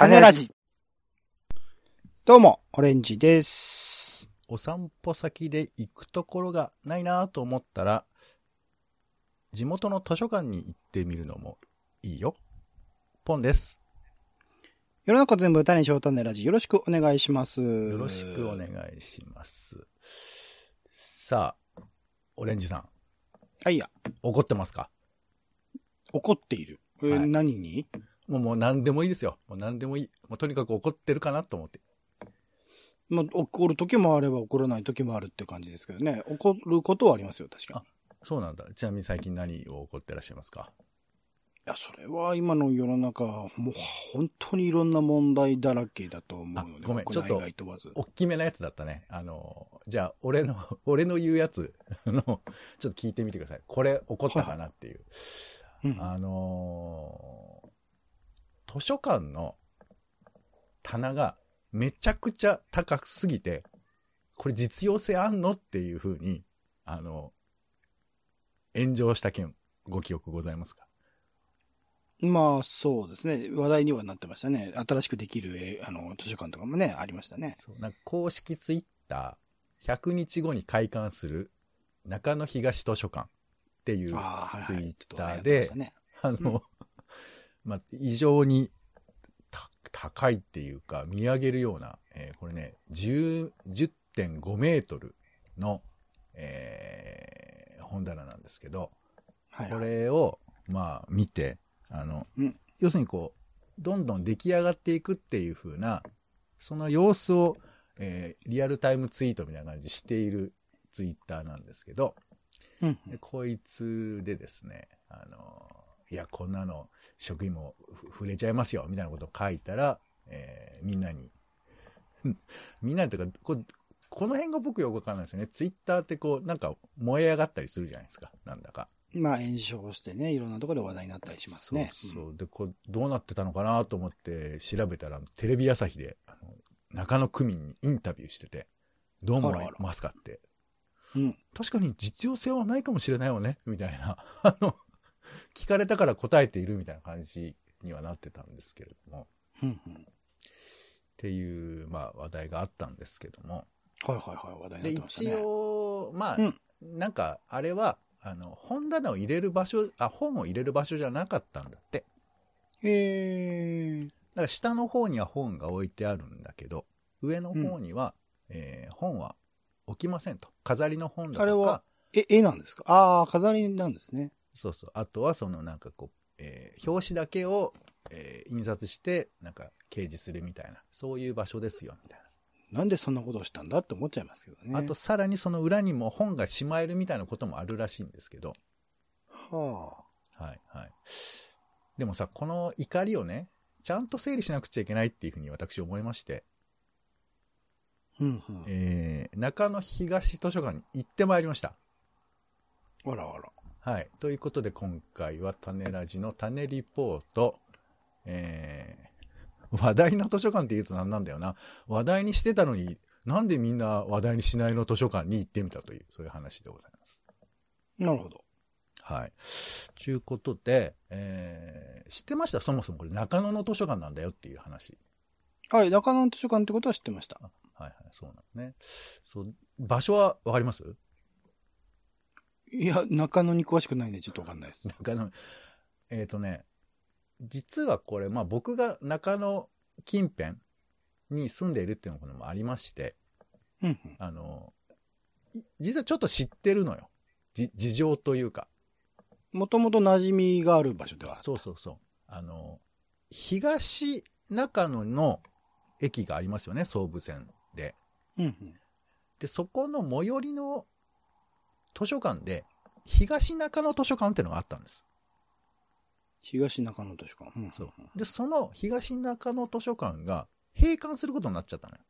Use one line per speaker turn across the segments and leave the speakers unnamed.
種ラジ。どうも、オレンジです。
お散歩先で行くところがないなと思ったら、地元の図書館に行ってみるのもいいよ。ポンです。
世の中全部種翔種ラジ。よろしくお願いします。
よろしくお願いします。さあ、オレンジさん、
はいや、
怒ってますか？
怒っている。えー
はい
何に？
もうもう何でもいいですよ。もう何でもいい。もうとにかく怒ってるかなと思って。
まあ、怒る時もあれば怒らない時もあるって感じですけどね。怒ることはありますよ、確かに。い
そうなんだ。ちなみに最近何を怒ってらっしゃいますか？
や、それは今の世の中、もう本当にいろんな問題だらけだと思うので、
あごめん
国
ちょっと
内外問わず。
大きめなやつだったね。あの、じゃあ、俺の、俺の言うやつの、ちょっと聞いてみてください。これ怒ったかなっていう。
うん
あのー図書館の棚がめちゃくちゃ高すぎて、これ実用性あんのっていう風に、あの、炎上した件、ご記憶ございますか？
まあ、そうですね。話題にはなってましたね。新しくできる、えーあの、図書館とかもね、ありましたね。
そうなんか公式ツイッター、100日後に開館する中野東図書館っていう。ツイッターで
した、ね
あの、まあ、異常にた高いっていうか、見上げるような、えーこれね、10 10.5メートルの、えー本棚なんですけど、
はい、
こ
はい。
れを、まあ、見て、あの、
うん
要するにこう、どんどん出来上がっていくっていう風な、その様子を、えーリアルタイムツイートみたいな感じでしているツイッターなんですけど、
うん
でこいつでですね、あの、いや、こんなの職員もふ触れちゃいますよ、みたいなことを書いたら、えーみんなに、みんなにというか、ここの辺が僕よくわかんないですよね。ツイッターってこう、なんか燃え上がったりするじゃないですか。なんだか。
まあ、炎症してね、いろんなところで話題になったりしますね。
そうそう。で、こう、どうなってたのかなと思って調べたら、テレビ朝日で、あの中野区民にインタビューしてて、どう思いますかって。
うん。
確かに実用性はないかもしれないよね、みたいな。あの、聞かれたから答えているみたいな感じにはなってたんですけれども。
うん。うん。
っていう、まあ話題があったんですけども。
はいはいはい、話題になってましたね。
応、まあ、
うん
なんか、あれは、あの、本棚を入れる場所、あ、本を入れる場所じゃなかったんだって。
へえ。
だから下の方には本が置いてあるんだけど、上の方には、えー本は置きませんと。飾りの本だとか
あれは、え、絵なんですか？ああ、飾りなんですね。
そうそう。あとはそのなんかこう、えー表紙だけを、えー印刷して、なんか掲示するみたいな、そういう場所ですよ、みたい
なんでそんなことをしたんだって思っちゃいますけどね。
な。あと、さらにその裏にも本がしまえるみたいなこともあるらしいんですけど、
は
はいはい。でもさ、この怒りをね、ちゃんと整理しなくちゃいけないっていうふうに私思いまして、
あ。うんうん。
えー中野東図書館に行ってまいりました。
あらあら。
はい。ということで今回は種ラジの種リポート、えー、話題の図書館って言うと何なんだよな。話題にしてたのに、なんでみんな話題にしないの図書館に行ってみたという、そういう話でございます。
なるほど。
はい。ということで、えー、知ってました？そもそもこれ中野の図書館なんだよっていう話。
はい、中野の図書館ってことは知ってました。
はいはい、そうなんですね。そう、場所はわかります？
いや、中野に詳しくないんでちょっとわかんないです。
中野、えっ、とね、実はこれ、まあ僕が中野近辺に住んでいるっていうのもありまして、
うんうん。
あの、い実はちょっと知ってるのよ。じ、事情というか。
もともと馴染みがある場所では
そうそうそう。あの、東中野の駅がありますよね、総武線で。
うんうん。
で、そこの最寄りの図書館で、東中野図書館っていうのがあったんです。
東中野図書館。うんうん
そう。で、その東中野図書館が閉館することになっちゃったのよ。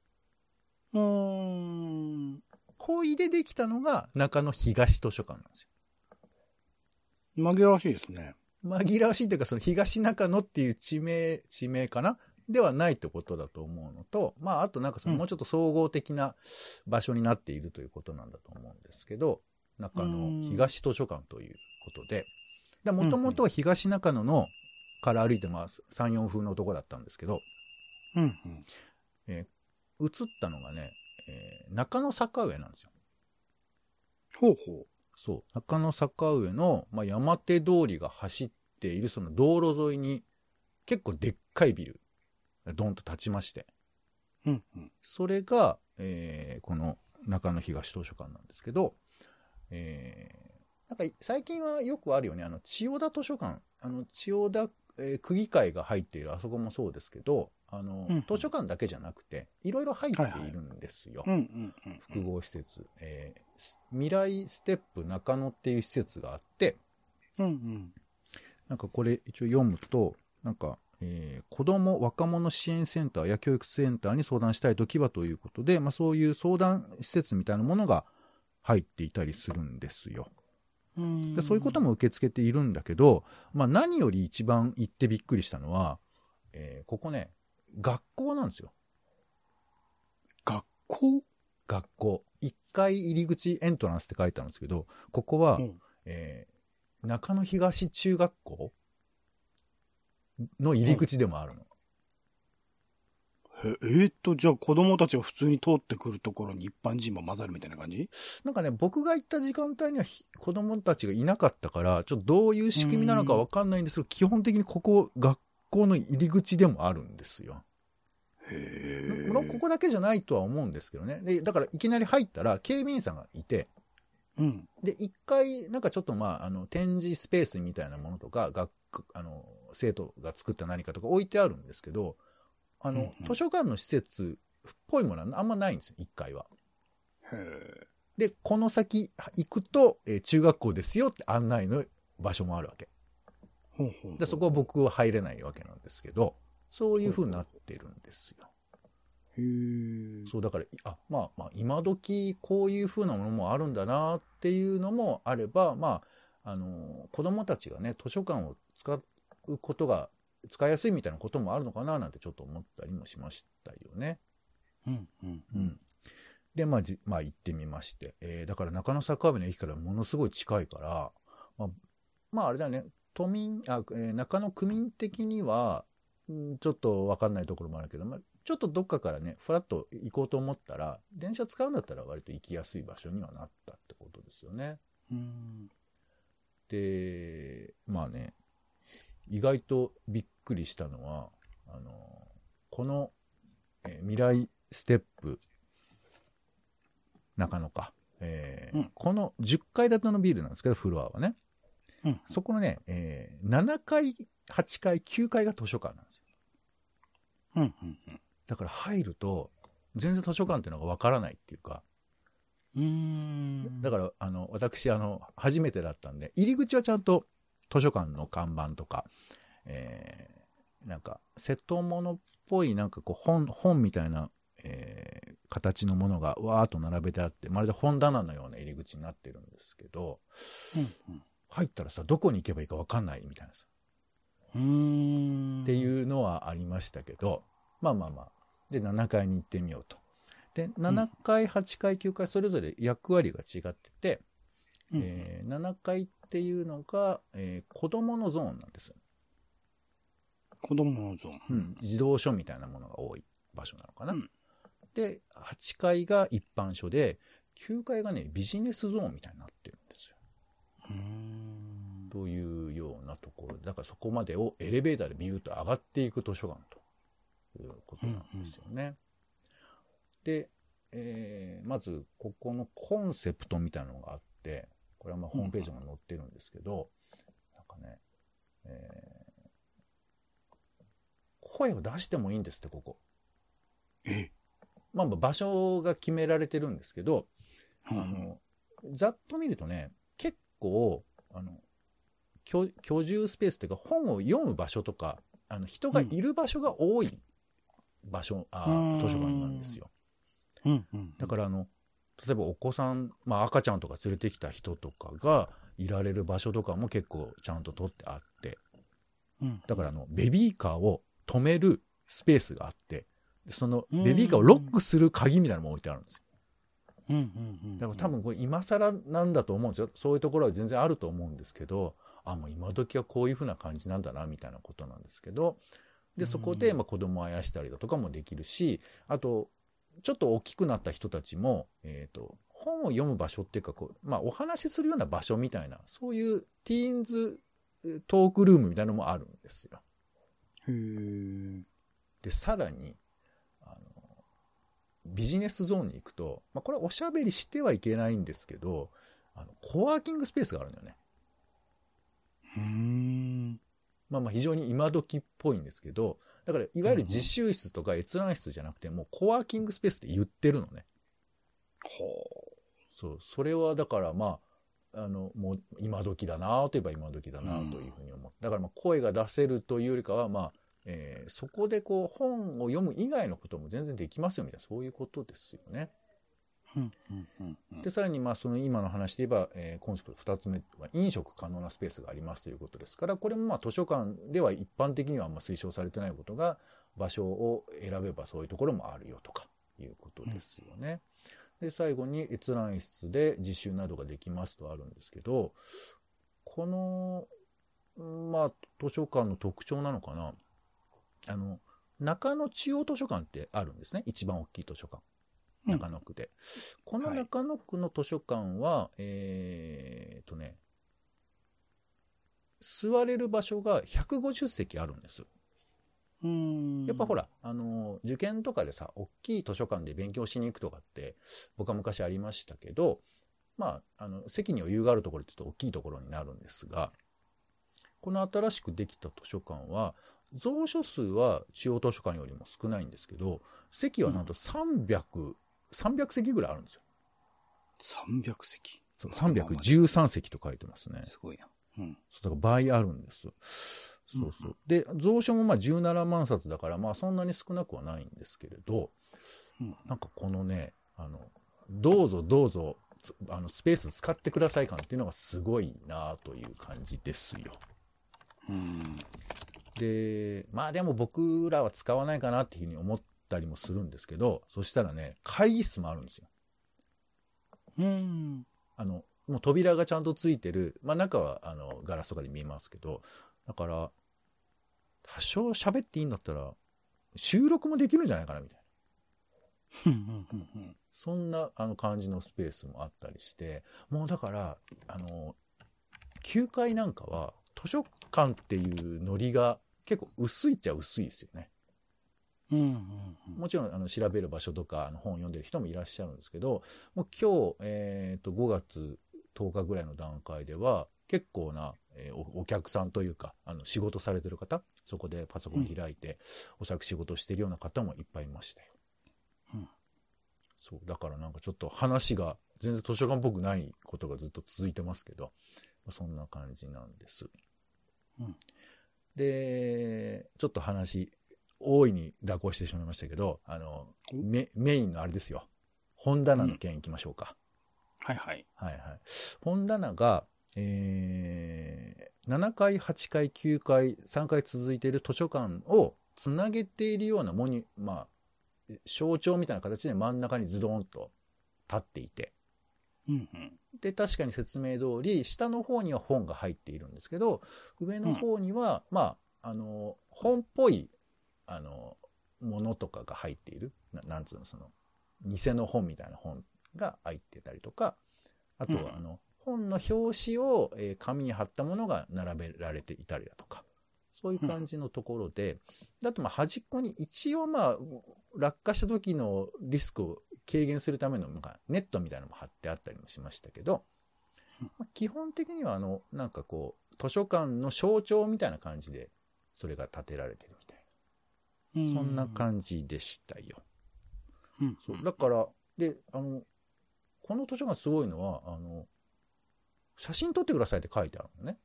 うーん。
ほいでできたのが中野東図書館なんですよ。
紛らわしいですね。
紛らわしいというか、その東中野っていう地名、地名かな？ではないってことだと思うのと、まあ、あとなんかその
うん
もうちょっと総合的な場所になっているということなんだと思うんですけど、中野東図書館ということで、もともとは東中野のから歩いてまあ3、4分のとこだったんですけど、
うんうん。
えー映ったのがね、えー中野坂上なんですよ。
ほうほ
そう。中野坂上の、まあ、山手通りが走っているその道路沿いに結構でっかいビル、ドンと立ちまして。
う。うんうん。
それが、えーこの中野東図書館なんですけど、えーなんか最近はよくあるよね、あの、千代田図書館、あの、千代田、えー区議会が入っているあそこもそうですけど、あの、
うん
図書館だけじゃなくて、いろいろ入っているんですよ。
うんうんうん。
複合施設、えーす未来ステップ中野っていう施設があって、
うんうん。
なんかこれ一応読むと、なんか、えー子供若者支援センターや教育センターに相談したいときはということで、まあそういう相談施設みたいなものが入っていたりするんですよ。
うん
でそういうことも受け付けているんだけど、まあ何より一番行ってびっくりしたのは、えーここね、学校なんですよ。
学校？
学校。1階入り口エントランスって書いてあるんですけど、ここは、
うん
えー中野東中学校の入り口でもあるの。
ええーっと、じゃあ子供たちが普通に通ってくるところに一般人も混ざるみたいな感じ？
なんかね、僕が行った時間帯にはひ子供たちがいなかったから、ちょっとどういう仕組みなのかわかんないんですけど、基本的にここ、学校の入り口でもあるんですよ。
へえ。
まあここだけじゃないとは思うんですけどね。で、だからいきなり入ったら警備員さんがいて、
うん。
で、一回、なんかちょっとまあ、あの、展示スペースみたいなものとか、学区、あの、生徒が作った何かとか置いてあるんですけど、あの、
うんうん
図書館の施設っぽいものはあんまないんですよ、一階は。
へえ。
で、この先行くと、えー中学校ですよって案内の場所もあるわけ。
ほうほうほう
で、そこは僕は入れないわけなんですけど、そういう風になってるんですよ。
へえ。
そう、だから、あ、まあ、まあ、今時こういう風なものもあるんだなっていうのもあれば、まあ、あの、子供たちがね、図書館を使うことが、使いやすいみたいなこともあるのかななんてちょっと思ったりもしましたよね。
うんうん
う
うんん。
で、まあ、じまあ、行ってみまして。えーだから中野坂上の駅からものすごい近いから、まあ、まあ、あれだよね、都民、あ、えー中野区民的には、うんちょっとわかんないところもあるけど、まあ、ちょっとどっかからね、ふらっと行こうと思ったら、電車使うんだったら割と行きやすい場所にはなったってことですよね。
うん。
で、まあね、意外とびっくりしたのは、あの、この、えー未来ステップ中野か、えー
うん
この10階建てのビルなんですけど、フロアはね。
うん
そこのね、えー7階、8階、9階が図書館なんですよ。
うんうん
だから入ると、全然図書館っていうのがわからないっていうか、
うん。
だから、あの、私、あの、初めてだったんで、入り口はちゃんと図書館の看板とか、えー、なんか、瀬戸物っぽい、なんかこう、本、本みたいな、えー、形のものがわーっと並べてあって、まるで本棚のような入り口になってるんですけど、
うんうん
入ったらさ、どこに行けばいいかわかんないみたいなさ、
うーん。
っていうのはありましたけど、まあまあまあ。で、7階に行ってみようと。で、7階、8階、9階、それぞれ役割が違ってて、
うん。
えー7階っていうのが、えー子供のゾーンなんです。
子供のゾーン。
うん。児童書みたいなものが多い場所なのかな。
うん
で、8階が一般書で、9階がね、ビジネスゾーンみたいになってるんですよ。
うーん。
というようなところで、だからそこまでをエレベーターでビューッと上がっていく図書館ということなんですよね。で、えーまず、ここのコンセプトみたいなのがあって、これはまあホームページにも載ってるんですけど、なんかね、えー声を出してもいいんですって、ここ。
え？
まあまあ場所が決められてるんですけど、あ
うん
の、ざっと見るとね、結構、あの、居居住スペースっていうか本を読む場所とか、あの、人がいる場所が多い場所、あ
うん
図書館なんですよ。
うんうん。
だからあの、例えばお子さん、まあ赤ちゃんとか連れてきた人とかがいられる場所とかも結構ちゃんと取ってあって、
うん、
だからあの、ベビーカーを止めるスペースがあって、でその
うん
ベビーカーをロックする鍵みたいなのも置いてあるんですよ。
うんうんうん。
だから多分これ今更なんだと思うんですよ。そういうところは全然あると思うんですけど、あ、もう今時はこういう風な感じなんだな、みたいなことなんですけど、で、そこで、まあ、子供をあやしたりだとかもできるし、あと、ちょっと大きくなった人たちも、えっ、と、本を読む場所っていうか、こう、まあ、お話しするような場所みたいな、そういうティーンズトークルームみたいなのもあるんですよ。
へー
で、さらに、あの、ビジネスゾーンに行くと、まあ、これはおしゃべりしてはいけないんですけど、あの、コワーキングスペースがあるんだよね。
うーん。
まあまあ非常に今時っぽいんですけど、だからいわゆる自習室とか閲覧室じゃなくて、もうコワーキングスペースって言ってるのね。
ほ
そう、それはだからまあ、あの、もう今時だなといえば今時だなというふうに思って、だからまあ声が出せるというよりかは、まあ、えーそこでこう本を読む以外のことも全然できますよみたいな、そういうことですよね。で、さらにまあその今の話で言えば、えーコンセプト二つ目は飲食可能なスペースがありますということですから、これもまあ図書館では一般的にはあんま推奨されてないことが、場所を選べばそういうところもあるよとかいうことですよね。で、最後に閲覧室で実習などができますとあるんですけど、この、まあ図書館の特徴なのかな。あの、中野中央図書館ってあるんですね。一番大きい図書館。
うん
中野区で。この中野区の図書館は、えーっとね、座れる場所が150席あるんです。
うーん。
やっぱほら、あの、受験とかでさ、大きい図書館で勉強しに行くとかって、僕は昔ありましたけど、まあ、あの、席に余裕があるところって言うと大きいところになるんですが、この新しくできた図書館は、蔵書数は中央図書館よりも少ないんですけど、席はなんと300、300席ぐらいあるんですよ。
300席。
そう313席と書いてますね。
すごいな。うん。
そうだから倍あるんです。そうそう。で、蔵書もまあ17万冊だから、まあそんなに少なくはないんですけれど、
うん。
なんかこのね、あの、どうぞどうぞ、つあの、スペース使ってください感っていうのがすごいなという感じですよ。
うん。
で、まあでも僕らは使わないかなっていうふうに思ったりもするんですけど、そしたらね、会議室もあるんですよ。
うん。
あの、もう扉がちゃんとついてる、まあ中はあの、ガラスとかで見えますけど、だから、多少喋っていいんだったら、収録もできるんじゃないかなみたいな。そんなあの感じのスペースもあったりして、もうだから、あの、9階なんかは図書館っていうノリが結構薄いっちゃ薄いですよね。
うん。うん。
もちろんあの調べる場所とかあの本を読んでる人もいらっしゃるんですけど、もう今日、えっ、と、5月10日ぐらいの段階では、結構な、えーおお客さんというか、あの仕事されてる方、そこでパソコン開いて、おそらく仕事してるような方もいっぱいいましたよ。
うん
そう、だからなんかちょっと話が全然図書館っぽくないことがずっと続いてますけど、そんな感じなんです。
うん
で、ちょっと話、大いに蛇行してしまいましたけど、あの、
お？
メメインのあれですよ。本棚の件行きましょうか。
はいはい。
はいはい。本棚が、えー、7回、8回、9回、3回続いている図書館をつなげているようなモニ、まあ、象徴みたいな形で真ん中にズドンと立っていて、
うん。うん。
で、確かに説明通り、下の方には本が入っているんですけど、上の方には、まあ、あの、本っぽい、あの、ものとかが入っている。ななんつうの、その、偽の本みたいな本が入ってたりとか、あとは、
うん
あの、本の表紙を、えー紙に貼ったものが並べられていたりだとか、そういう感じのところで、だとまあ端っこに一応まあ、落下した時のリスクを軽減するためのなんかネットみたいなのも貼ってあったりもしましたけど、
うん
まあ基本的にはあの、なんかこう、図書館の象徴みたいな感じで、それが建てられてるみたいな。そんな感じでしたよ。
じ。うん。
そう。だから、で、あの、この図書館すごいのは、あの、写真撮ってくださいって書いてあるのね。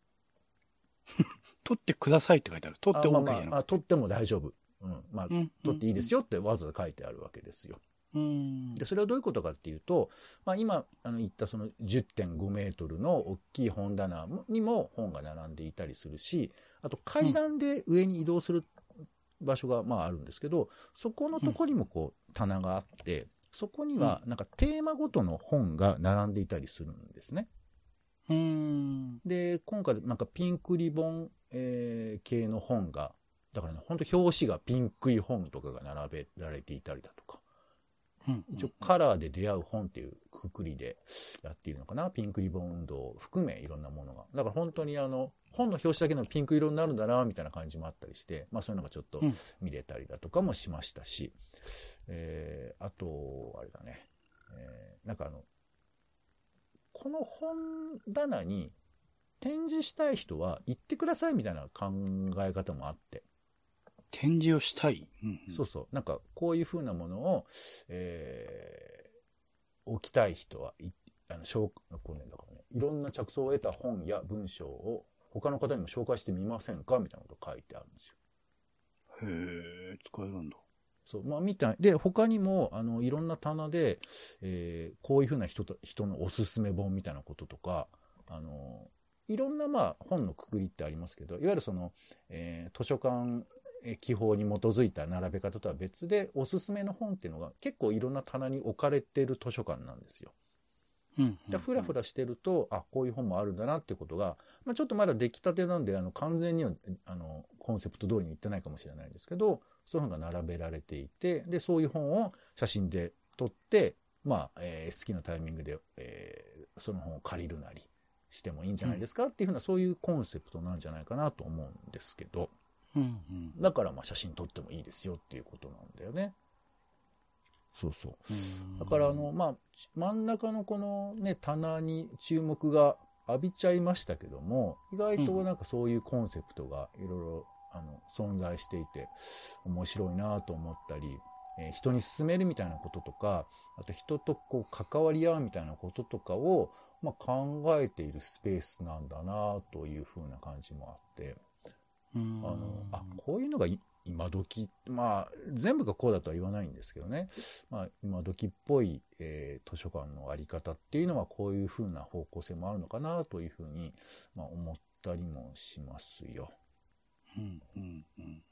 撮ってくださいって書いてある。撮って
あまあ
OK
まああ、
じゃなくて。
撮っても大丈夫。うん。まあ、
うん
撮っていいですよってわざわざ書いてあるわけですよ。
うん。
で、それはどういうことかっていうと、まあ今、あの言ったその10.5メートルの大きい本棚にも本が並んでいたりするし、あと階段で上に移動する場所がまああるんですけど、そこのとこにもこう棚があって、そこにはなんかテーマごとの本が並んでいたりするんですね。
うん。
で、今回なんかピンクリボン、えー系の本がだからね、本当表紙がピンクい本とかが並べられていたりだとか、
うん。
一応カラーで出会う本っていうくくりでやっているのかな。ピンクリボン運動を含めいろんなものが。だから本当にあの、本の表紙だけのピンク色になるんだな、みたいな感じもあったりして、まあそういうのがちょっと
うん。
見れたりだとかもしましたし、えー、あと、あれだね、えー、なんかあの、この本棚に展示したい人は行ってくださいみたいな考え方もあって、
展示をしたい。うんうん
そうそう。なんか、こういう風なものを、えー、置きたい人は、い、あの、紹こうね、だからね、いろんな着想を得た本や文章を他の方にも紹介してみませんかみたいなこと書いてあるんですよ。
へえ、使えるんだ。
そう。まあ、みたい。で、他にも、あの、いろんな棚で、えー、こういう風な人と、人のおすすめ本みたいなこととか、あの、いろんな、まあ、本のくくりってありますけど、いわゆるその、えー図書館えー記法に基づいた並べ方とは別で、おすすめの本っていうのが結構いろんな棚に置かれてる図書館なんですよ。ふらふらしてると、あ、こういう本もあるんだなってことが、まあ、ちょっとまだ出来たてなんで、あの、完全には、あの、コンセプト通りにいってないかもしれないんですけど、そういう本が並べられていて、で、そういう本を写真で撮って、まあ、えー好きなタイミングで、えーその本を借りるなりしてもいいんじゃないですかっていうふうな、そういうコンセプトなんじゃないかなと思うんですけど、
うんうん。
だからまあ写真撮ってもいいですよっていうことなんだよね。そうそう。
うん
だからあの、、まあ、真ん中のこのね、棚に注目が浴びちゃいましたけども、意外となんかそういうコンセプトがいろいろ、あの、存在していて、面白いなと思ったり、えー人に勧めるみたいなこととか、あと人とこう関わり合うみたいなこととかを、まあ、考えているスペースなんだなというふうな感じもあって、
うん、
あの、あ、こういうのがい今時、まあ、全部がこうだとは言わないんですけどね。まあ、今時っぽい、えー図書館のあり方っていうのはこういう風な方向性もあるのかなというふうに、まあ、思ったりもしますよ。
うんうんうん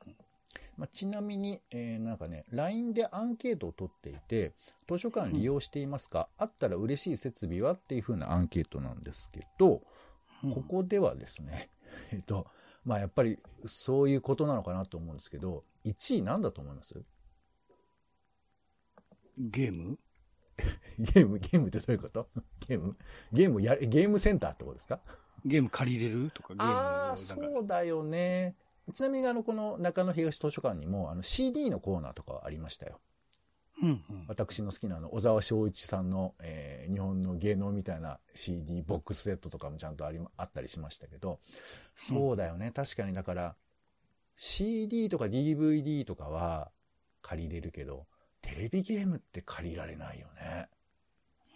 まあ、ちなみに、えーなんかね、LINE でアンケートを取っていて、図書館利用していますか、あったら嬉しい設備はっていう風なアンケートなんですけど、
うん。
ここではですね、えっと、まあやっぱりそういうことなのかなと思うんですけど、1位なんだと思います？
ゲーム？
ゲーム、ゲームってどういうこと？ゲーム？ゲームや、ゲームセンターってことですか？
ゲーム借りれる？とか、ゲーム
ああ、そうだよね。ちなみにあの、この中野東図書館にも、あの CD のコーナーとかありましたよ。
うんうん。
私の好きなあの、小沢昭一さんの、えー日本の芸能みたいな CD ボックスセットとかもちゃんとあり、あったりしましたけど、そうだよね。確かにだから、CD とか DVD とかは借りれるけど、テレビゲームって借りられないよね。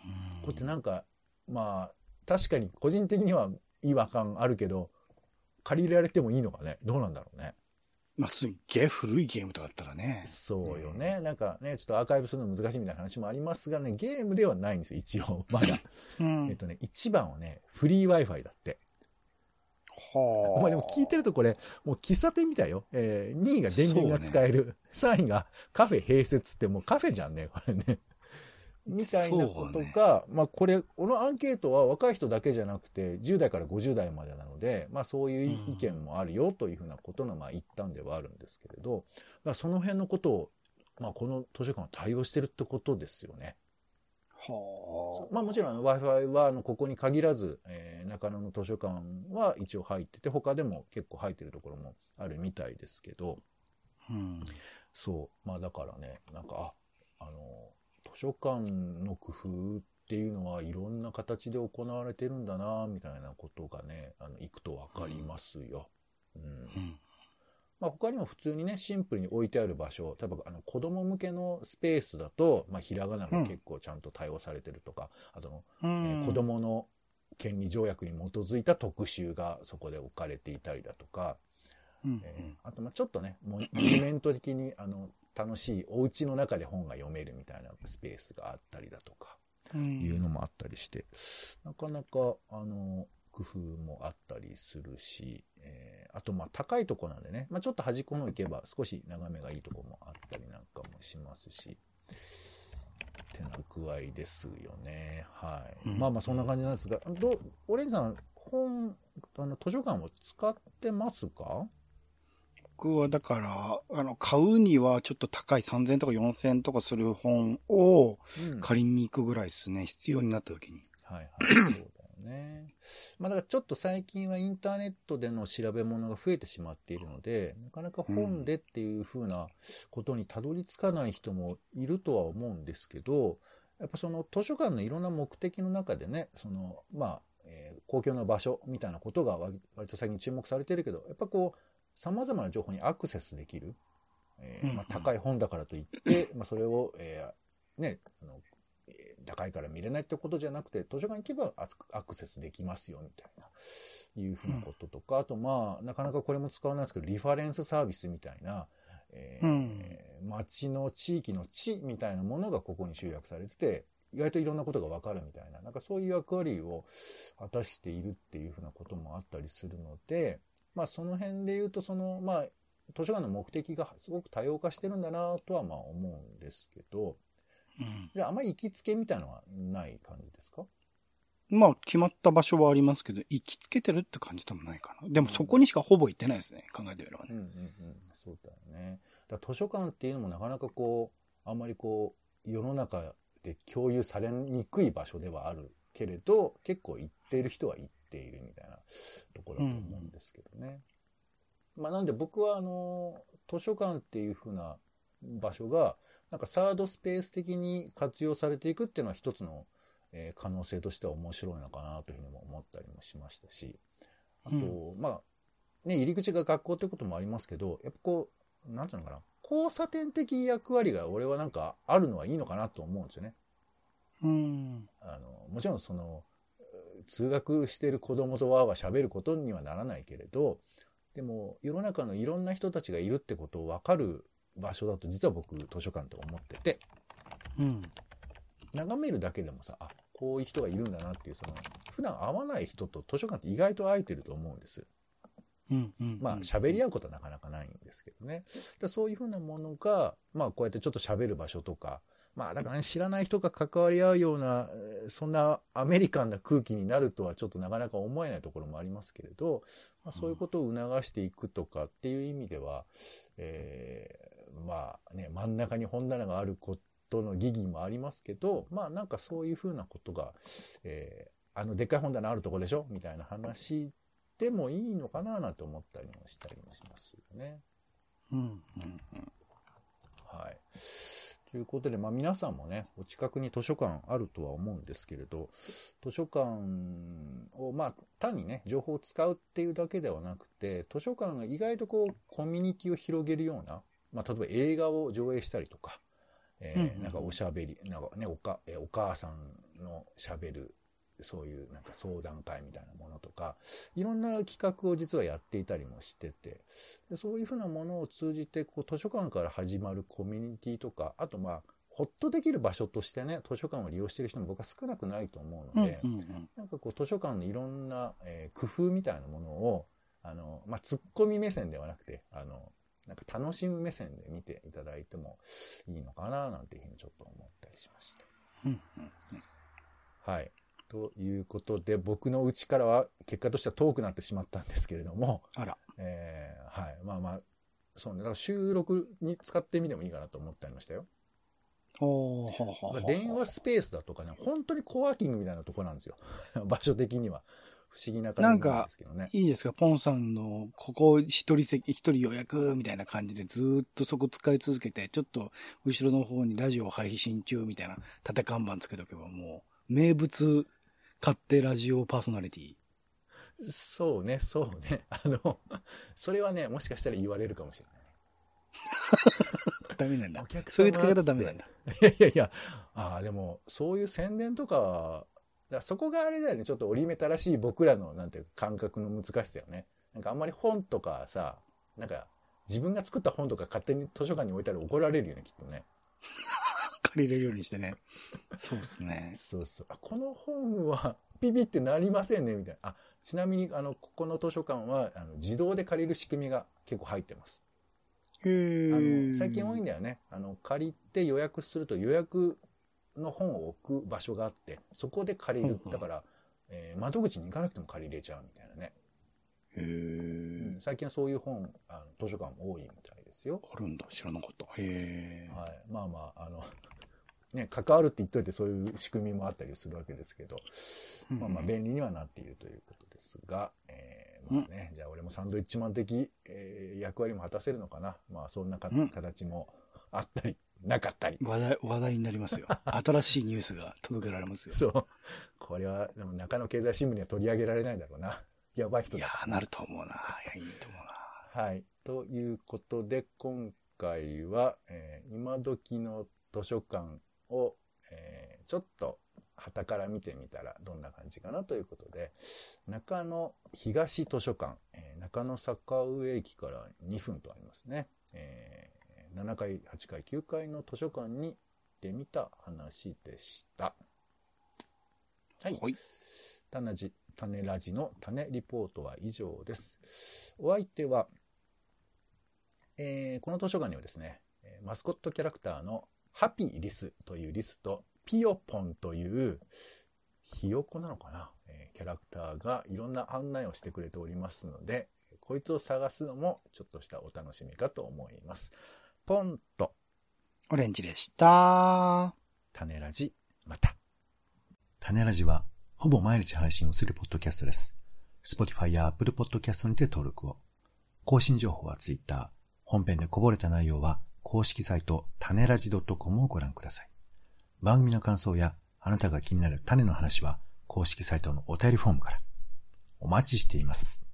うん
これってなんか、まあ、確かに個人的には違和感あるけど、借りられてもいいのかねどうなんだろうね。
まあ、すっげえ古いゲームとかだったらね。
そうよね。なんかね、ちょっとアーカイブするの難しいみたいな話もありますがね、ゲームではないんですよ、一応。まだ。
うん。
えっとね、一番はね、フリー Wi-Fi だって。
はあ。
お前でも聞いてるとこれ、もう喫茶店みたいよ。えー、2位が電源が使える。3位がカフェ併設ってもうカフェじゃんね、これね。みたいなことが、まあこれ、このアンケートは若い人だけじゃなくて、10代から50代までなので、まあそういう意見もあるよというふうなことの、まあ一端ではあるんですけれど、まあその辺のことを、まあこの図書館は対応してるってことですよね。
は
まあもちろん Wi-Fi はあのここに限らず、えー中野の図書館は一応入ってて、他でも結構入ってるところもあるみたいですけど、
あ。うん。
そう。まあだからね、なんか、あ、あの、図書館の工夫っていうのはいろんな形で行われてるんだな、みたいなことがね、あの、行くとわかりますよ。うん。
うん。
まあ他にも普通にね、シンプルに置いてある場所、例えばあの子供向けのスペースだと、まあひらがなが結構ちゃんと対応されてるとか、あとの
う
えー
ん。
子供の権利条約に基づいた特集がそこで置かれていたりだとか、
うん。
えーあとまあちょっとね、モニュメント的にあの楽しいお家の中で本が読めるみたいなスペースがあったりだとか、
うん。
いうのもあったりして、なかなかあの工夫もあったりするし、えーあとまあ高いとこなんでね、まあ、ちょっと端っこの方行けば少し眺めがいいとこもあったりなんかもしますし、ってな具合ですよね。はい。
うん
まあまあそんな感じなんですが、どう、オレンジさん、本、あの図書館を使ってますか？
僕はだから、あの、買うにはちょっと高い3000とか4000とかする本を
うん
借りに行くぐらいですね。必要になった時に。
はいはい。そうだよね。まあだからちょっと最近はインターネットでの調べ物が増えてしまっているので、なかなか本でっていうふうなことにたどり着かない人もいるとは思うんですけど、やっぱその図書館のいろんな目的の中でね、その、まあ、えー公共の場所みたいなことが割割と最近注目されてるけど、やっぱこう、様々な情報にアクセスできる。えーまあ、高い本だからといって、まあ、それを、えーね、あの、えー高いから見れないってことじゃなくて、図書館行けばアクセスできますよ、みたいな、いうふうなこととか、あとまあ、なかなかこれも使わないですけど、リファレンスサービスみたいな、えー街の地域の地みたいなものがここに集約されてて、意外といろんなことがわかるみたいな、なんかそういう役割を果たしているっていうふうなこともあったりするので、まあその辺で言うと、その、まあ、図書館の目的がすごく多様化してるんだなとはまあ思うんですけど、じゃああんまり行きつけみたいなのはない感じですか？
うん。まあ、決まった場所はありますけど、行きつけてるって感じでもないかな。でもそこにしかほぼ行ってないですね。考えてみればね。
うんうんうん。そうだよね。だ図書館っていうのもなかなかこう、あんまりこう、世の中で共有されにくい場所ではあるけれど、結構行っている人は行っているみたいなところだと思うんですけどね。まあなんで僕はあの、図書館っていう風な場所が、なんかサードスペース的に活用されていくっていうのは一つの、えー可能性としては面白いのかなというふうにも思ったりもしましたし、あと、
う
まあ、ね、入り口が学校ってこともありますけど、やっぱこう、なんつうのかな、交差点的役割が俺はなんかあるのはいいのかなと思うんですよね。
うん。
あの、もちろんその、通学してる子供とわーわー喋ることにはならないけれど、でも世の中のいろんな人たちがいるってことを分かる場所だと実は僕図書館と思ってて、
うん。
眺めるだけでもさ、あ、こういう人がいるんだなっていう、その、普段会わない人と図書館って意外と会えてると思うんです。
うん。うん。
まあ、喋り合うことはなかなかないんですけどね。でそういうふうなものが、まあ、こうやってちょっと喋る場所とか、まあ、だからね、知らない人が関わり合うような、えーそんなアメリカンな空気になるとはちょっとなかなか思えないところもありますけれど、まあ、そういうことを促していくとかっていう意味では、えーまあね、真ん中に本棚があることの疑義もありますけど、まあなんかそういうふうなことが、えーあの、でっかい本棚あるとこでしょ？みたいな話でもいいのかななんて思ったりもしたりもしますよね。
うん。うん。
はい。ということで、まあ皆さんもね、お近くに図書館あるとは思うんですけれど、図書館を、まあ単にね、情報を使うっていうだけではなくて、図書館が意外とこう、コミュニティを広げるような、まあ例えば映画を上映したりとか、えーなんかおしゃべり、なんかね、おか、えーお母さんのしゃべる、そういうなんか相談会みたいなものとか、いろんな企画を実はやっていたりもしてて、でそういうふうなものを通じて、こう、図書館から始まるコミュニティとか、あとまあ、ほっとできる場所としてね、図書館を利用している人も僕は少なくないと思う
うん。
ので、
うん。うん。
なんかこう、図書館のいろんな、えー工夫みたいなものを、あの、まあ、ツッコミ目線ではなくて、あの、なんか楽しむ目線で見ていただいてもいいのかな、なんていうふうにちょっと思ったりしました。
うん。
はい。ということで、僕のうちからは結果としては遠くなってしまったんですけれども、
あら。
えーはい。まあまあ、そうね。だから収録に使ってみてもいいかなと思ってありましたよ。
おー、はあはあはあ。
電話スペースだとかね、本当にコワーキングみたいなとこなんですよ。場所的には。不思議な感じなんですけどね。
いいですか？ポンさんの、ここ一人席、一人予約みたいな感じでずーっとそこ使い続けて、ちょっと後ろの方にラジオ配信中みたいな縦看板つけとけばもう、名物勝手ラジオパーソナリティ。
そうね、そうね。あの、それはね、もしかしたら言われるかもしれない。
ダメなんだ
お。客様
そういう使い方ダメなんだ。
いやいやいや、ああ、でも、そういう宣伝とか、だからそこがあれだよね、ちょっと折り目たらしい僕らの、なんていうか、感覚の難しさよね。なんかあんまり本とかさ、なんか、自分が作った本とか勝手に図書館に置いたら怒られるよね、きっとね。
借りれるようにしてね。そうですね。
そうそう。あ、この本は、ピピってなりませんね、みたいな。あ、ちなみに、あの、ここの図書館は、あの、自動で借りる仕組みが結構入ってます。
へ
あ
ー
の、最近多いんだよね。あの、借りて予約すると予約の本を置く場所があって、そこで借りるだから、えー窓口に行かなくても借りれちゃうみたいなね。
へー
うん、最近はそういう本、あの図書館も多いみたいですよ。
あるんだ、知らなかった。へえ。
はい。まあまあ、あの、ね、関わるって言っといてそういう仕組みもあったりするわけですけど、まあまあ便利にはなっているということですが、えー、まあね、じゃあ俺もサンドイッチマン的、えー、役割も果たせるのかな？まあそんなか、
うん
形もあったり、なかったり。
話題、話題になりますよ。新しいニュースが届けられますよ。
そう。これは、でも中野経済新聞には取り上げられないだろうな。やばい人だ。
いやー、なると思うな。いや、いいと思うな。
はい。ということで、今回は、えー今時の図書館を、えーちょっと旗から見てみたらどんな感じかなということで、中野東図書館、えー中野坂上駅から2分とありますね。えー7階、8階、9階の図書館に行ってみた話でした。はい。
はい。
種ラジ、種ラジの種リポートは以上です。お相手は、えーこの図書館にはですね、えーマスコットキャラクターのハピーリスというリスと、ピヨポンという、ひよこなのかな、えーキャラクターがいろんな案内をしてくれておりますので、こいつを探すのもちょっとしたお楽しみかと思います。ポンと
オレンジでした。
種ラジ、また。種ラジは、ほぼ毎日配信をするポッドキャストです。Spotify や Apple Podcast にて登録を。更新情報は Twitter。本編でこぼれた内容は、公式サイト、種ラジ .com をご覧ください。番組の感想や、あなたが気になる種の話は、公式サイトのお便りフォームから。お待ちしています。